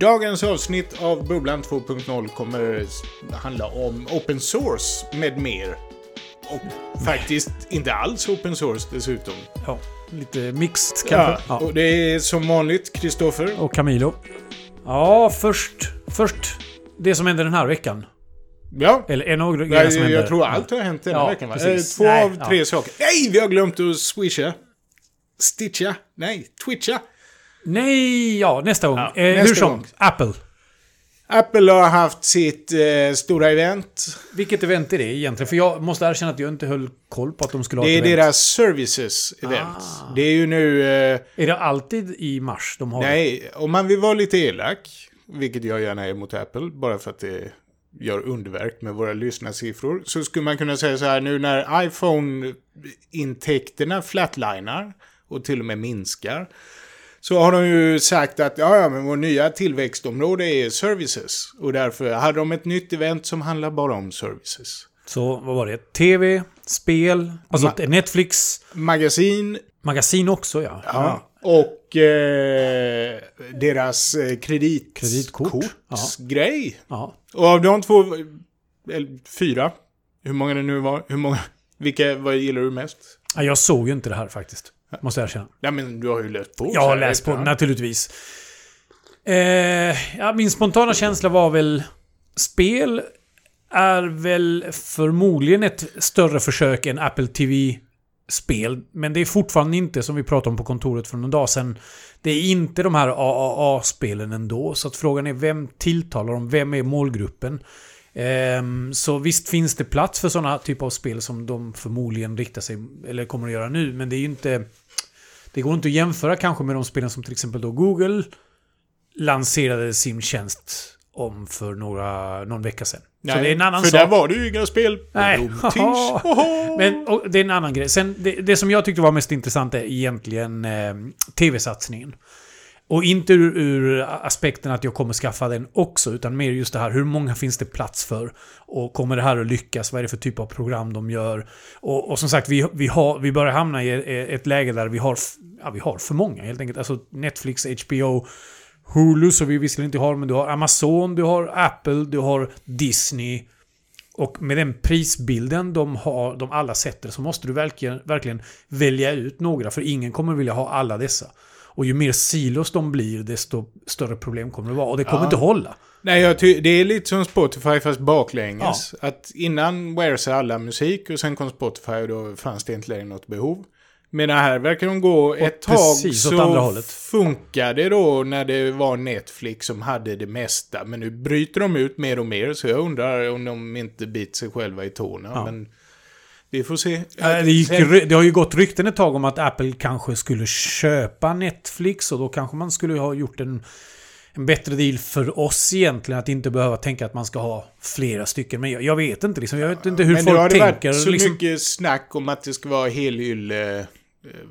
Dagens avsnitt av Bubblan 2.0 kommer handla om open source med mer. Och faktiskt inte alls open source dessutom. Ja, lite mixed Ja, kanske. Ja. och det är som vanligt Kristoffer. Och Camilo. Ja, först... Först det som hände den här veckan. Ja, Eller en av grejerna jag, som hände. jag tror allt har hänt denna Ja, veckan va? precis. Eh, Två Nej, av ja. tre saker. Nej, vi har glömt att swisha. Stitcha. Nej, twitcha. Nej, ja, nästa gång. Ja, eh, nästa hur som, gång. Apple. Apple har haft sitt eh, stora event. Vilket event är det egentligen? För jag måste erkänna att jag inte höll koll på att de skulle ha Det är ett event. deras services event. Ah. Det är ju nu... Eh, Är det alltid i mars de har det? Nej, om man vill vara lite elak, vilket jag gärna är mot Apple, bara för att det gör underverk med våra lyssnarsiffror, så skulle man kunna säga så här nu när iPhone-intäkterna flatlinar och till och med minskar, så har de ju sagt att ja, ja, men vår nya tillväxtområde är services. Och därför hade de ett nytt event som handlar bara om services. Så vad var det? TV, spel, alltså Ma- Netflix, Magasin, magasin också ja. Ja. Och eh, deras eh, kredit Kreditkort. kortsgrej. ja. Och av de två, eller fyra, hur många det nu var, hur många, vilka, vad gillar du mest? Ja, Jag såg ju inte det här faktiskt. Måste jag erkänna. Ja men du har ju läst på. Jag har läst på, naturligtvis. Eh, ja, min spontana känsla var väl... Spel är väl förmodligen ett större försök än Apple TV-spel. Men det är fortfarande inte, som vi pratade om på kontoret för någon dag sedan, det är inte de här AAA-spelen ändå. Så att frågan är vem tilltalar dem? Vem är målgruppen? Ehm, så visst finns det plats för sådana typer av spel som de förmodligen riktar sig, eller kommer att göra nu. Men det är ju inte... Det går inte att jämföra kanske med de spelen som till exempel då Google lanserade sin tjänst om för några, någon vecka sedan. Nej, så det är en annan för sak. där var det ju inga spel. Nej. Men och, det är en annan grej. Sen, det, det som jag tyckte var mest intressant är egentligen eh, tv-satsningen. Och inte ur, ur aspekten att jag kommer skaffa den också, utan mer just det här, hur många finns det plats för? Och kommer det här att lyckas? Vad är det för typ av program de gör? Och, och som sagt, vi, vi, har, vi börjar hamna i e, ett läge där vi har, ja, vi har för många helt enkelt. Alltså Netflix, HBO, Hulu, så vi visserligen inte har, men du har Amazon, du har Apple, du har Disney. Och med den prisbilden de, har, de alla sätter så måste du verkligen, verkligen välja ut några, för ingen kommer vilja ha alla dessa. Och ju mer silos de blir, desto större problem kommer det vara. Och det kommer Ja. inte hålla. Nej, det är lite som Spotify fast baklänges. Att innan waresade alla musik och sen kom Spotify och då fanns det inte längre något behov. Men här verkar de gå ett tag så funkar det då när det var Netflix som hade det mesta. Men nu bryter de ut mer och mer så jag undrar om de inte biter sig själva i tårna. Ja. Men vi får se. Det, gick, det har ju gått rykten ett tag om att Apple kanske skulle köpa Netflix och då kanske man skulle ha gjort en, en bättre deal för oss egentligen. Att inte behöva tänka att man ska ha flera stycken. Men jag, jag vet inte liksom. Jag vet inte hur Men det folk har det tänker. varit så liksom. mycket snack om att det ska vara helylle. eh,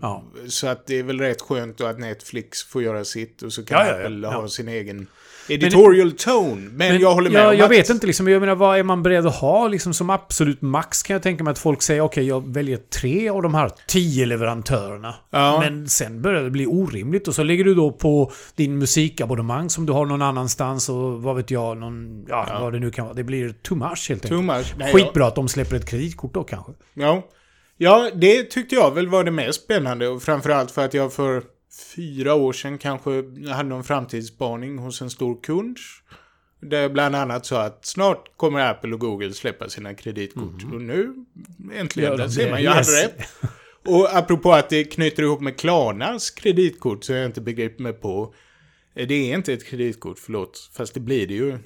Ja. Så att det är väl rätt skönt då att Netflix får göra sitt och så kan ja. Apple Ja. ha sin egen editorial tone. Men, jag håller med jag, om jag att... vet inte liksom. Jag menar, vad är man beredd att ha liksom som absolut max? Kan jag tänka mig att folk säger okej, jag väljer tre av de här tio leverantörerna. Ja. Men sen börjar det bli orimligt och så lägger du då på din musikabonnemang som du har någon annanstans och vad vet jag, någon, ja, Ja. vad det nu kan vara. Det blir too much helt Too enkelt. much. Skitbra att de släpper ett kreditkort då kanske. Ja. ja, det tyckte jag väl var det mest spännande. Och framförallt för att jag för fyra år sedan kanske hade någon framtidsspaning hos en stor kund. Där jag bland annat sa att snart kommer Apple och Google släppa sina kreditkort. Och nu, äntligen, de där ser man. Jag Yes. hade rätt. Och apropå att det knyter ihop med Klarnas kreditkort så har jag inte begripit mig på. Det är inte ett kreditkort, förlåt. Fast det blir det ju.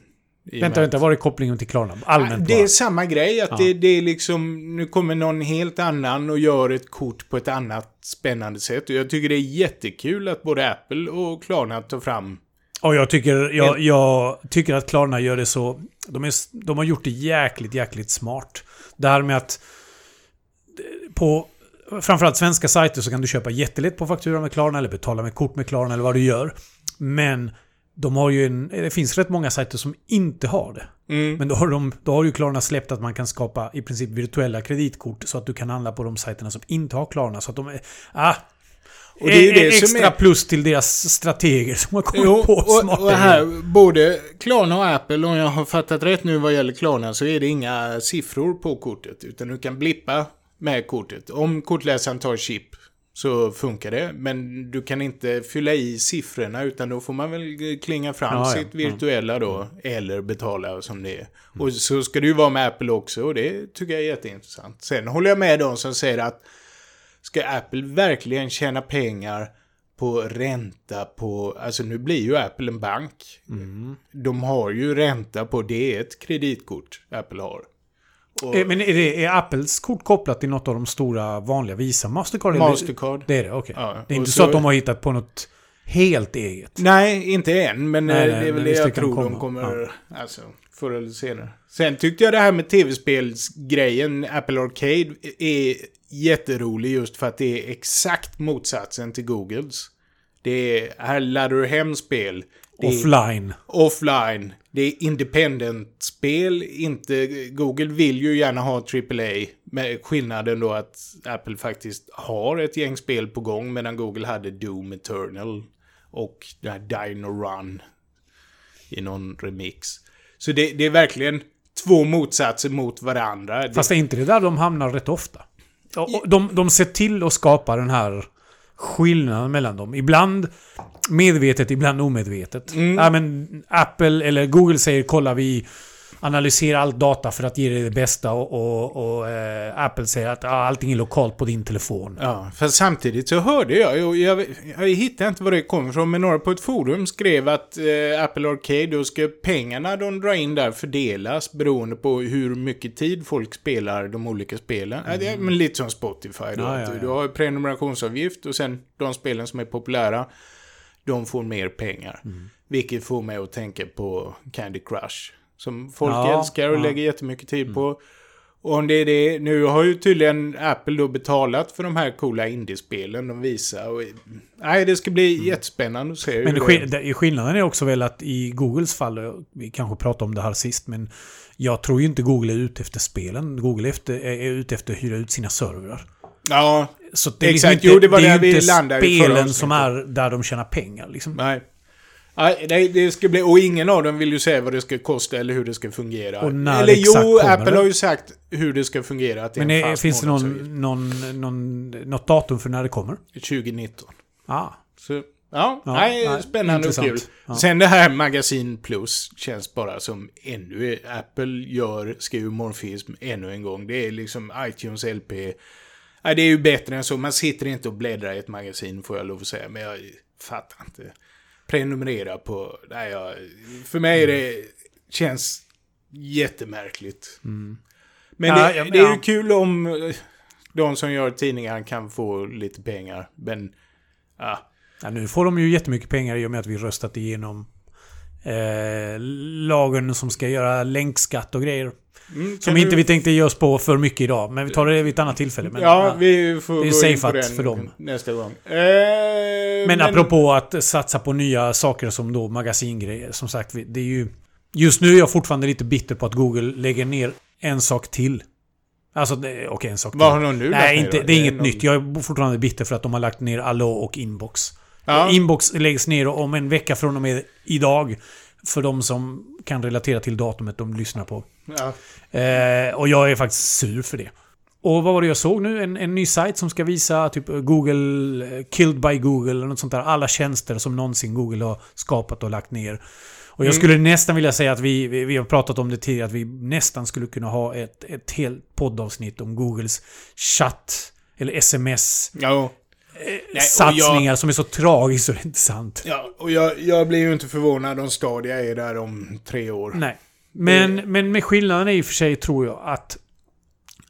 Vänta, vänta, var är kopplingen till Klarna? Allmänt det är bara. samma grej, att Ja. det, det är liksom, nu kommer någon helt annan och gör ett kort på ett annat spännande sätt. Och jag tycker det är jättekul att både Apple och Klarna tar fram... Och jag tycker, jag, jag tycker att Klarna gör det så... De, är, de har gjort det jäkligt, jäkligt smart. Det här med att... På framförallt svenska sajter så kan du köpa jättelätt på faktura med Klarna eller betala med kort med Klarna eller vad du gör. Men de har ju en... Det finns rätt många sajter som inte har det. Mm. Men då har, de, då har ju Klarna släppt att man kan skapa i princip virtuella kreditkort så att du kan handla på de sajterna som inte har Klarna. Så att de är... Ah, Och det är ju det extra är... plus till deras strateger som har kommit Jo, på och, smarta och här, både Klarna och Apple, om jag har fattat rätt nu vad gäller Klarna, så är det inga siffror på kortet. Utan du kan blippa med kortet. Om kortläsaren tar chip så funkar det. Men du kan inte fylla i siffrorna utan då får man väl klinga fram Ja, ja. sitt virtuella då. Eller betala som det är. Och så ska det ju vara med Apple också och det tycker jag är jätteintressant. Sen håller jag med de som säger att ska Apple verkligen tjäna pengar på ränta på, alltså nu blir ju Apple en bank. De har ju ränta på, det är ett kreditkort Apple har. Och Eh, Men är, det, är Apples kort kopplat till något av de stora vanliga Visa? Mastercard? Mastercard. Det är det, okej. Ja, det är inte så, så- att de har hittat på något helt eget. Nej, inte än, men Nej, eh, det är väl det jag tror de komma. kommer, alltså, förr eller senare. Sen tyckte jag det här med tv-spelsgrejen, Apple Arcade, är jätterolig just för att det är exakt motsatsen till Googles. Det är, här laddar du hem spel. Det är Offline. offline. Det är independent-spel, inte... Google vill ju gärna ha AAA. Med skillnaden då att Apple faktiskt har ett gäng spel på gång medan Google hade Doom Eternal och den här Dino Run i någon remix. Så det, det är verkligen två motsatser mot varandra. Det- Fast är inte det där de hamnar rätt ofta? Och De, de ser till att skapa den här skillnaden mellan dem. Ibland medvetet, ibland omedvetet. Mm. Ja, men Apple eller Google säger kolla vi analyserar all data för att ge dig det bästa och, och, och eh, Apple säger att ah, allting är lokalt på din telefon. Ja, fast samtidigt så hörde jag, jag, jag, jag hittar inte var det kommer ifrån, men några på ett forum skrev att eh, Apple Arcade, då ska pengarna de drar in där fördelas beroende på hur mycket tid folk spelar de olika spelen. Ja, det är, men lite som Spotify då. Ja, ja, ja. Du har prenumerationsavgift och sen de spelen som är populära, de får mer pengar. Mm. Vilket får mig att tänka på Candy Crush. Som folk Ja, älskar och ja. Mm. lägger jättemycket tid på. Och om det är det, nu har ju tydligen Apple då betalat för de här coola indiespelen de visar. Och, nej, det ska bli jättespännande att se Mm. Men det- det- skillnaden är också väl att i Googles fall, vi kanske pratade om det här sist, men jag tror ju inte Google är ute efter spelen. Google är, efter, är ute efter att hyra ut sina servrar. Ja, Så det är Exakt, liksom inte, jo, det var det är där vi landade i förra spelen som är där de tjänar pengar. Liksom. nej. Nej, det, ska bli, och ingen av dem vill ju säga vad det ska kosta eller hur det ska fungera. Och när eller exakt jo, kommer Apple det? har ju sagt hur det ska fungera. Att det Men är en fast finns det någon, någon, någon, något datum för när det kommer? 2019. Ah, Så, ja, Ja, nej, nej, spännande och kul. Ja. Sen det här Magasin Plus känns bara som ännu... Apple gör skeuomorfism ännu en gång. Det är liksom iTunes LP. Nej, det är ju bättre än så. Man sitter inte och bläddrar i ett magasin får jag lov att säga. Men jag fattar inte. Prenumerera på... Nej, jag, för mig är det... Känns jättemärkligt. Men Ja, det, ja, det är ju ja. kul om eh, de som gör tidningar kan få lite pengar. Men... Ja, ja, nu får de ju jättemycket pengar i och med att vi röstat igenom eh, lagen som ska göra länkskatt och grejer. Mm, Som du- inte vi tänkte ge oss på för mycket idag. Men vi tar det vid ett annat tillfälle. Men, ja, vi får Det är safeat för dem. nästa gång. Eh, Men apropå att satsa på nya saker som då magasingrejer. Som sagt, det är ju... Just nu är jag fortfarande lite bitter på att Google lägger ner en sak till. Alltså, det- okej, en sak till. Vad har de nu Nej, inte, då? det är inget någon- nytt. Jag är fortfarande bitter för att de har lagt ner Allo och Inbox. Ja. Inbox läggs ner om en vecka från och med idag. För de som kan relatera till datumet de lyssnar på. Ja. Eh, och jag är faktiskt sur för det. Och vad var det jag såg nu? En, en ny sajt som ska visa typ Google, eh, Killed by Google eller något sånt där. Alla tjänster som någonsin Google har skapat och lagt ner. Och jag Mm. skulle nästan vilja säga att vi, vi, vi har pratat om det tidigare, att vi nästan skulle kunna ha ett, ett helt poddavsnitt om Googles chatt eller sms Ja. och satsningar som är så tragiskt så det är inte sant. ja, och jag, jag blir ju inte förvånad om Stadia är där om tre år. Nej. Men, men med skillnaden är i och för sig, tror jag, att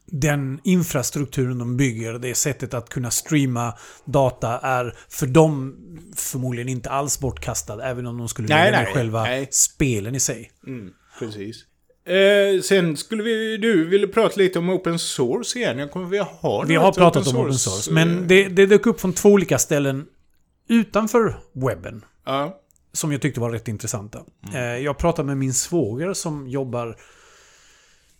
den infrastrukturen de bygger, det sättet att kunna streama data är för dem förmodligen inte alls bortkastad. Även om de skulle Nej, lägga ner nej, själva nej. spelen i sig. Mm, precis. Eh, sen skulle vi, du ville prata lite om open source igen. Jag kommer vi har Vi har pratat om open source, men det, det dök upp från två olika ställen utanför webben. Ja. Som jag tyckte var rätt intressanta. Mm. Eh, Jag pratade med min svåger som jobbar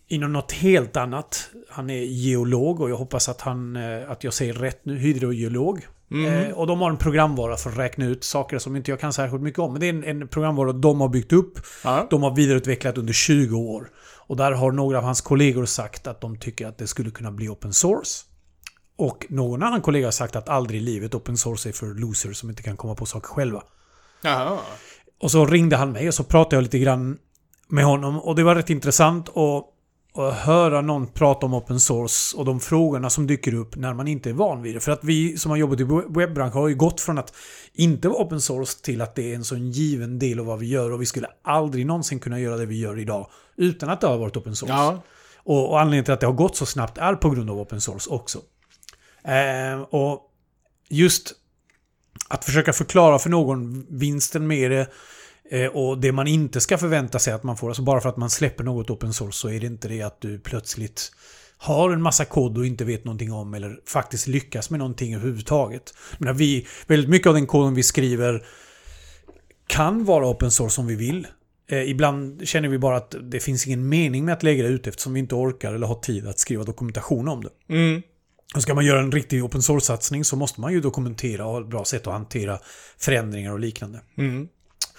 inom något helt annat. Han är geolog och jag hoppas att, han, eh, att jag säger rätt nu. Hydrogeolog. Mm. Eh, och de har en programvara för att räkna ut saker som inte jag kan särskilt mycket om. Men det är en, en programvara de har byggt upp. Ja. De har vidareutvecklat under 20 år. Och där har några av hans kollegor sagt att de tycker att det skulle kunna bli open source. Och någon annan kollega har sagt att aldrig i livet open source är för losers som inte kan komma på saker själva. Jaha. Och så ringde han mig och så pratade jag lite grann med honom. Och det var rätt intressant att, att höra någon prata om open source och de frågorna som dyker upp när man inte är van vid det. För att vi som har jobbat i webbranschen har ju gått från att inte vara open source till att det är en sån given del av vad vi gör. Och vi skulle aldrig någonsin kunna göra det vi gör idag utan att det har varit open source. Ja. Och, och anledningen till att det har gått så snabbt är på grund av open source också. Eh, och just att försöka förklara för någon vinsten med det eh, och det man inte ska förvänta sig att man får. Alltså bara för att man släpper något open source så är det inte det att du plötsligt har en massa kod och inte vet någonting om eller faktiskt lyckas med någonting överhuvudtaget. Men vi, väldigt mycket av den koden vi skriver kan vara open source om vi vill. Eh, ibland känner vi bara att det finns ingen mening med att lägga det ut eftersom vi inte orkar eller har tid att skriva dokumentation om det. Mm. Och ska man göra en riktig open source-satsning så måste man ju dokumentera och ha ett bra sätt att hantera förändringar och liknande. Mm.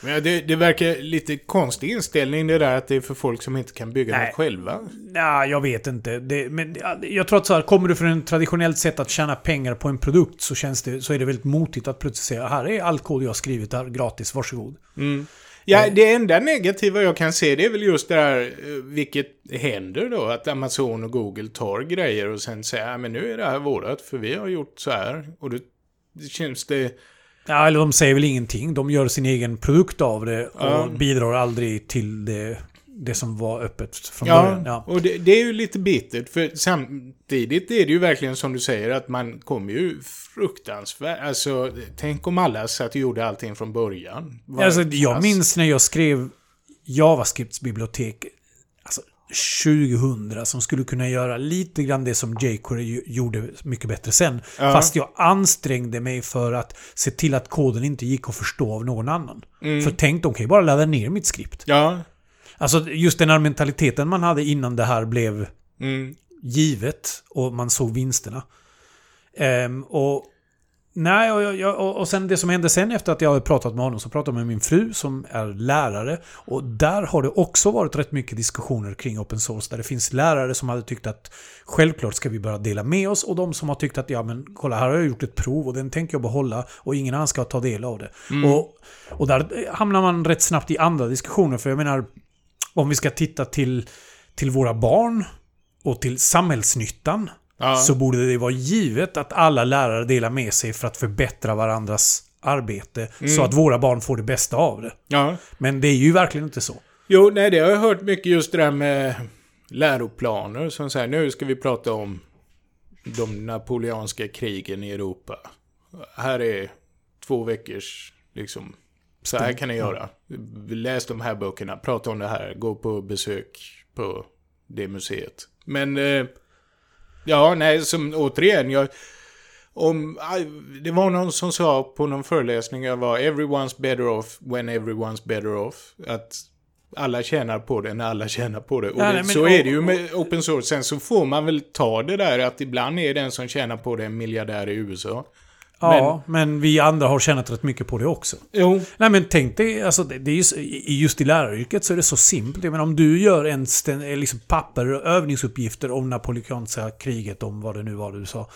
Men det, det verkar lite konstig inställning det där att det är för folk som inte kan bygga Nej. något själva. Nej, jag vet inte. Det, men ja, jag tror att så här, kommer du från ett traditionellt sätt att tjäna pengar på en produkt så, känns det, så är det väldigt motigt att plötsligt säga här är all kod jag har skrivit här, gratis, varsågod. Mm. Ja, det enda negativa jag kan se det är väl just det här, eh, vilket händer då, att Amazon och Google tar grejer och sen säger, men nu är det här vårat för vi har gjort så här. Och då känns det, Ja, eller de säger väl ingenting. De gör sin egen produkt av det och Ja. bidrar aldrig till det, det som var öppet från ja, början. Ja. och det, det är ju lite bittert för samtidigt är det ju verkligen som du säger att man kommer ju fruktansvärt, alltså tänk om alla satt och gjorde allting från början. Vad Alltså, jag kass. minns när jag skrev JavaScripts bibliotek alltså 2000 som skulle kunna göra lite grann det som jQuery gjorde mycket bättre sen. Ja. Fast jag ansträngde mig för att se till att koden inte gick att förstå av någon annan. Mm. För tänk, de kan ju bara ladda ner mitt skript. Ja. Alltså just den här mentaliteten man hade innan det här blev Mm. givet och man såg vinsterna. Ehm, och Nej, och, jag- och, och sen det som hände sen efter att jag hade pratat med honom så pratade jag med min fru som är lärare. Och där har det också varit rätt mycket diskussioner kring open source. Där det finns lärare som hade tyckt att självklart ska vi börja dela med oss. Och de som har tyckt att ja men kolla här har jag gjort ett prov och den tänker jag behålla. Och ingen annan ska ta del av det. Och, och där hamnar man rätt snabbt i andra diskussioner. För jag menar, om vi ska titta till, till våra barn och till samhällsnyttan. Ja. Så borde det vara givet att alla lärare delar med sig för att förbättra varandras arbete. Så att våra barn får det bästa av det. ja. Men det är ju verkligen inte så. Jo, nej, det har jag hört mycket just det där med läroplaner. Som säger, nu ska vi prata om de napoleanska krigen i Europa. Här är två veckors, liksom, så här kan ni göra. Läs de här böckerna, prata om det här, gå på besök på det museet. Men, eh, ja, nej, som återigen, jag... Om, det var någon som sa på någon föreläsning jag var everyone's better off when everyone's better off. Att alla tjänar på det när alla tjänar på det. Och det, nej, men- så är det ju med open source. Sen så får man väl ta det där att ibland är den som tjänar på det en miljardär i USA. Ja, men, vi andra har tjänat rätt mycket på det också. Jo, Nej men tänk dig, alltså, det, det är ju, så- i- just i läraryrket så är det så simpelt. Menar, om du gör en eh, liksom papper övningsuppgifter om napoleonska kriget, om vad det nu var du sa.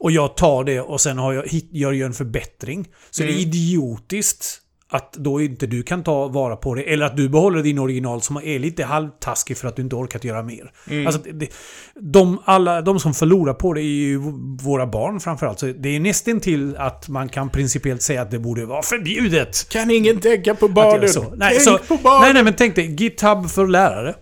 Och jag tar det och sen har jag, gör jag en förbättring. Så är det idiotiskt att då inte du kan ta vara på det. Eller att du behåller din original som är lite halvtaskig för att du inte orkat göra mer. Alltså, det- de, alla, de som förlorar på det är ju våra barn framförallt. Så det är nästan till att man kan principiellt säga att det borde vara förbjudet. kan ingen tänka på barnen? så. Nej, Tänk så, på barnen! nej, nej, men tänk dig. GitHub för lärare.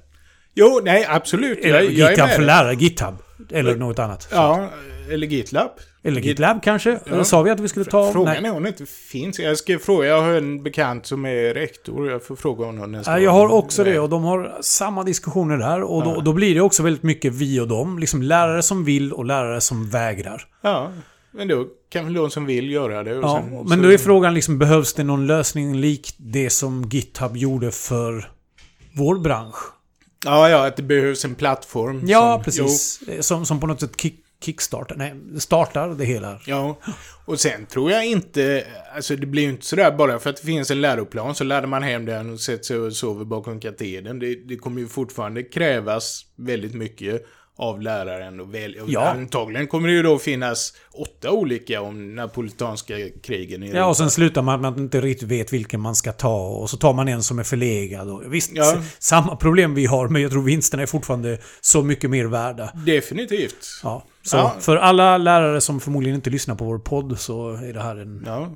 Jo, nej, absolut. Eller Jag, jag GitHub för lärare. GitHub. Eller något annat. Ja, eller GitLab. Eller Git- GitLab kanske? Ja. Sa vi att vi skulle ta... Frågan Nej. är om det inte finns. Jag ska fråga, jag har en bekant som är rektor. Jag får fråga honom nästa Ja, gång. Jag har också det och de har samma diskussioner där. Och då, Ja. då blir det också väldigt mycket vi och dem. Liksom lärare som vill och lärare som vägrar. Ja, men då kan väl de som vill göra det. Ja, sen, men då är frågan liksom, behövs det någon lösning lik det som GitHub gjorde för vår bransch? Ja, ja, att det behövs en plattform. Ja, som, precis. Som, som på något sätt kick, kickstartar, nej, startar det hela. Ja, och sen tror jag inte, alltså det blir ju inte sådär bara för att det finns en läroplan så laddar man hem den och sätter sig och sover bakom katedern. Det, det kommer ju fortfarande krävas väldigt mycket av läraren och, väl, och Ja. antagligen kommer det ju då finnas åtta olika om napolitanska krigen i Ja, och sen slutar man med att man inte riktigt vet vilken man ska ta och så tar man en som är förlegad. Och, visst, Ja. samma problem vi har, men jag tror vinsterna är fortfarande så mycket mer värda. Definitivt. Ja, så Ja. för alla lärare som förmodligen inte lyssnar på vår podd så är det här en... Ja.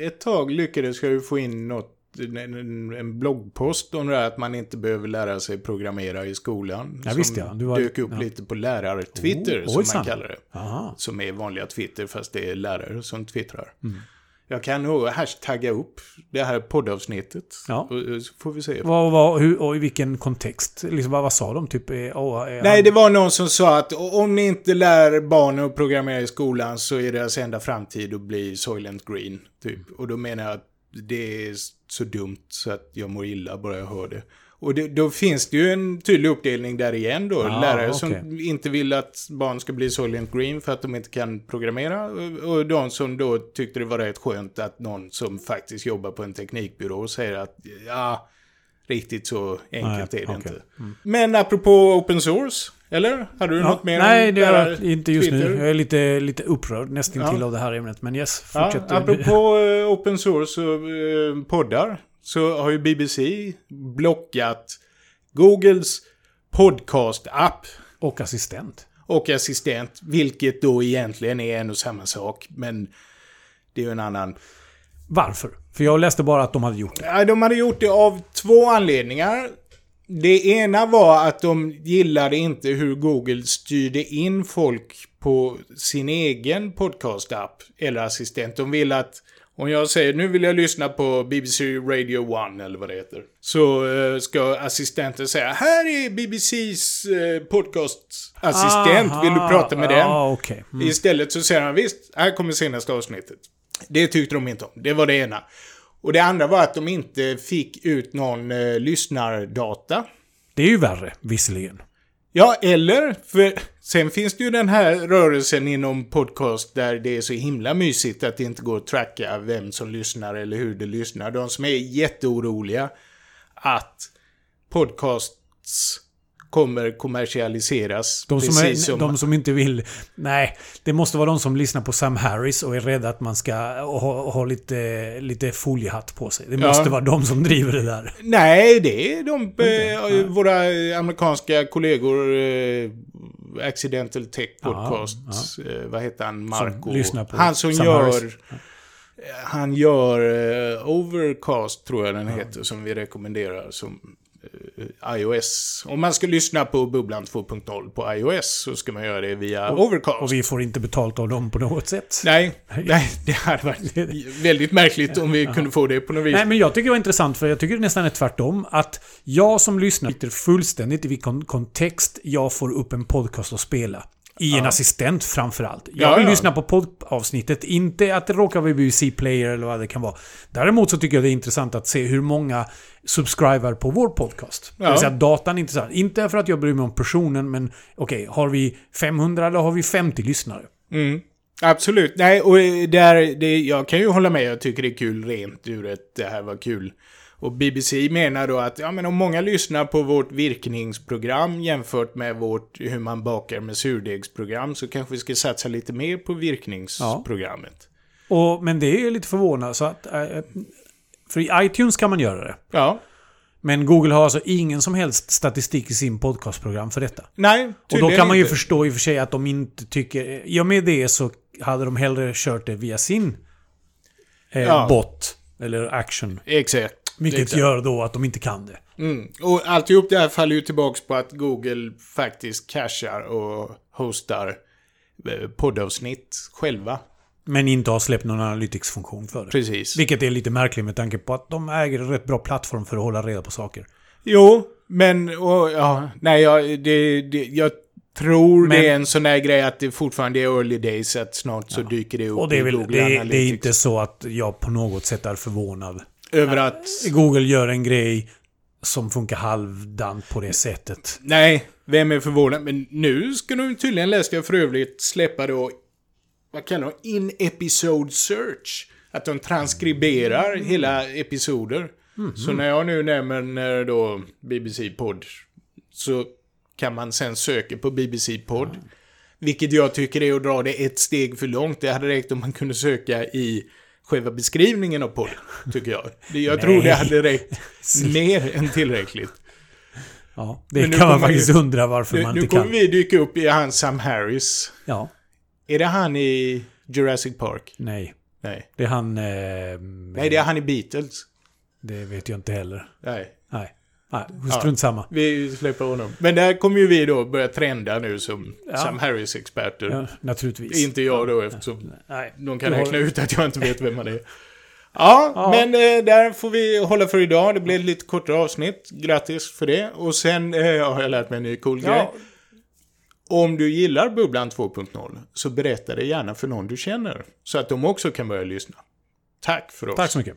Ett tag lyckades jag ju få in något, en, bloggpost om det här att man inte behöver lära sig programmera i skolan. Ja, som visst ja. Du var- dök upp ja. lite på lärar-Twitter, Oh, som ojsan. man kallar det. Aha. Som är vanliga Twitter, fast det är lärare som twittrar. Mm. Jag kan nog hashtagga upp det här poddavsnittet. Ja. Och, och så får vi se. Vad, vad, hur, och i vilken kontext? Liksom, vad, vad sa de? Typ, eh, åh, eh, Nej, det var någon som sa att om ni inte lär barnen att programmera i skolan så är deras enda framtid att bli Soylent Green. Typ. Och då menar jag att det är så dumt så att jag mår illa bara jag hör det. Och det, då finns det ju en tydlig uppdelning där igen då. Ah, Lärare okej. som inte vill att barn ska bli Soylent Green för att de inte kan programmera. Och, de som då tyckte det var rätt skönt att någon som faktiskt jobbar på en teknikbyrå säger att ja, riktigt så enkelt Nej, är det okej. inte. Men apropå open source, eller? Hade du Ja, något mer nej, det lärar- inte just Twitter? nu. Jag är lite, lite upprörd nästintill Ja. av det här ämnet. Men yes, Ja, fortsätt. apropå eh, open source och eh, poddar så har ju BBC blockat Googles podcast-app Och assistent. och assistent, vilket då egentligen är en och samma sak, men det är ju en annan. Varför? För jag läste bara att de hade gjort det. Ja, de hade gjort det av två anledningar. Det ena var att de gillade inte hur Google styrde in folk på sin egen podcast-app eller assistent. De vill att om jag säger nu vill jag lyssna på BBC Radio 1 eller vad det heter. Så eh, ska assistenten säga här är BBCs eh, podcastassistent. Vill du prata med den? Ja, okej. Mm. Istället så säger han visst, här kommer senaste avsnittet. Det tyckte de inte om. Det var det ena. Och det andra var att de inte fick ut någon eh, lyssnardata. Det är ju värre, visserligen. Ja, eller, för sen finns det ju den här rörelsen inom podcast där det är så himla mysigt att det inte går att tracka vem som lyssnar eller hur det lyssnar. De som är jätteoroliga att podcasts kommer kommersialiseras. De som, är, de som inte vill... Nej, det måste vara de som lyssnar på Sam Harris och är rädda att man ska ha, ha lite, lite foliehatt på sig. Det Ja. måste vara de som driver det där. Nej, det är de, eh, våra amerikanska kollegor, eh, Accidental Tech Podcast, Eh, vad heter han, Marco? på han som Sam gör... Harris. Han gör eh, Overcast, tror jag den heter, som vi rekommenderar som eh, iOS. Om man ska lyssna på Bubblan 2.0 på iOS så ska man göra det via Overcast. Och vi får inte betalt av dem på något sätt. Nej, nej, det hade varit väldigt märkligt om vi kunde få det på något vis. Nej, men jag tycker det var intressant för jag tycker det nästan är tvärtom. Att jag som lyssnar sitter fullständigt i vilken kontext jag får upp en podcast att spela. I en assistent framförallt. Jag Ja, vill ja. lyssna på poddavsnittet, inte att det råkar vara BBC Player eller vad det kan vara. Däremot så tycker jag det är intressant att se hur många subscriber på vår podcast. Det Ja. vill säga datan är intressant. Inte för att jag bryr mig om personen, men okej, har vi 500 eller har vi 50 lyssnare? Mm. Absolut. Nej, och där, det, jag kan ju hålla med. Jag tycker det är kul rent ur ett det här var kul. Och BBC menar då att ja, men om många lyssnar på vårt virkningsprogram jämfört med vårt hur man bakar med surdegsprogram så kanske vi ska satsa lite mer på virkningsprogrammet. Och, men det är lite förvånande. Så att, eh, för i iTunes kan man göra det. Ja. Men Google har alltså ingen som helst statistik i sin podcastprogram för detta. Nej, Och då kan man ju inte. förstå i och för sig att de inte tycker... I och med det så hade de hellre kört det via sin eh, Ja. bot. Eller action. Exakt. Vilket Exakt. gör då att de inte kan det. Mm. Och alltihop det här faller ju tillbaks på att Google faktiskt cashar och hostar eh, poddavsnitt själva. Men inte har släppt någon analytics-funktion för det. Precis. Vilket är lite märkligt med tanke på att de äger en rätt bra plattform för att hålla reda på saker. Jo, men och, ja, nej, jag, det, det, jag tror Men- det är en sån här grej att det fortfarande är early days, att snart så dyker det upp Och det är, i väl, Google det, är, det är Analytics. inte så att jag på något sätt är förvånad. Över att... Google gör en grej som funkar halvdant på det sättet. Nej, vem är förvånad? Men nu ska de tydligen, läste jag för övrigt, släppa då, vad kallar de, in-episode search. Att de transkriberar Mm. hela episoder. Så när jag nu nämner då BBC-podd så kan man sen söka på BBC-podd. Vilket jag tycker är att dra det ett steg för långt. Det hade räckt om man kunde söka i själva beskrivningen av podd, tycker jag. Jag tror det hade räckt mer än tillräckligt. Ja, det nu kan man kommer faktiskt ju- undra varför Nu, man nu inte kommer kan. vi dyka upp i hans Sam Harris. Ja, Är det han i Jurassic Park? nej. Nej. Det är han... Eh, Nej, det är han i Beatles. det vet jag inte heller. Nej. Nej. Nej, strunt samma. Vi släpper honom. Men där kommer ju vi då börja trenda nu som Ja. Sam Harris-experter. Ja, naturligtvis. Inte jag då eftersom Nej. de kan räkna ut att jag inte vet vem han är. Ja, Ja. men eh, där får vi hålla för idag. Det blev ett lite kortare avsnitt. Grattis för det. Och sen eh, har jag lärt mig en ny cool grej. Ja, Om du gillar Bubblan 2.0 så berätta det gärna för någon du känner. Så att de också kan börja lyssna. Tack för oss. tack så mycket.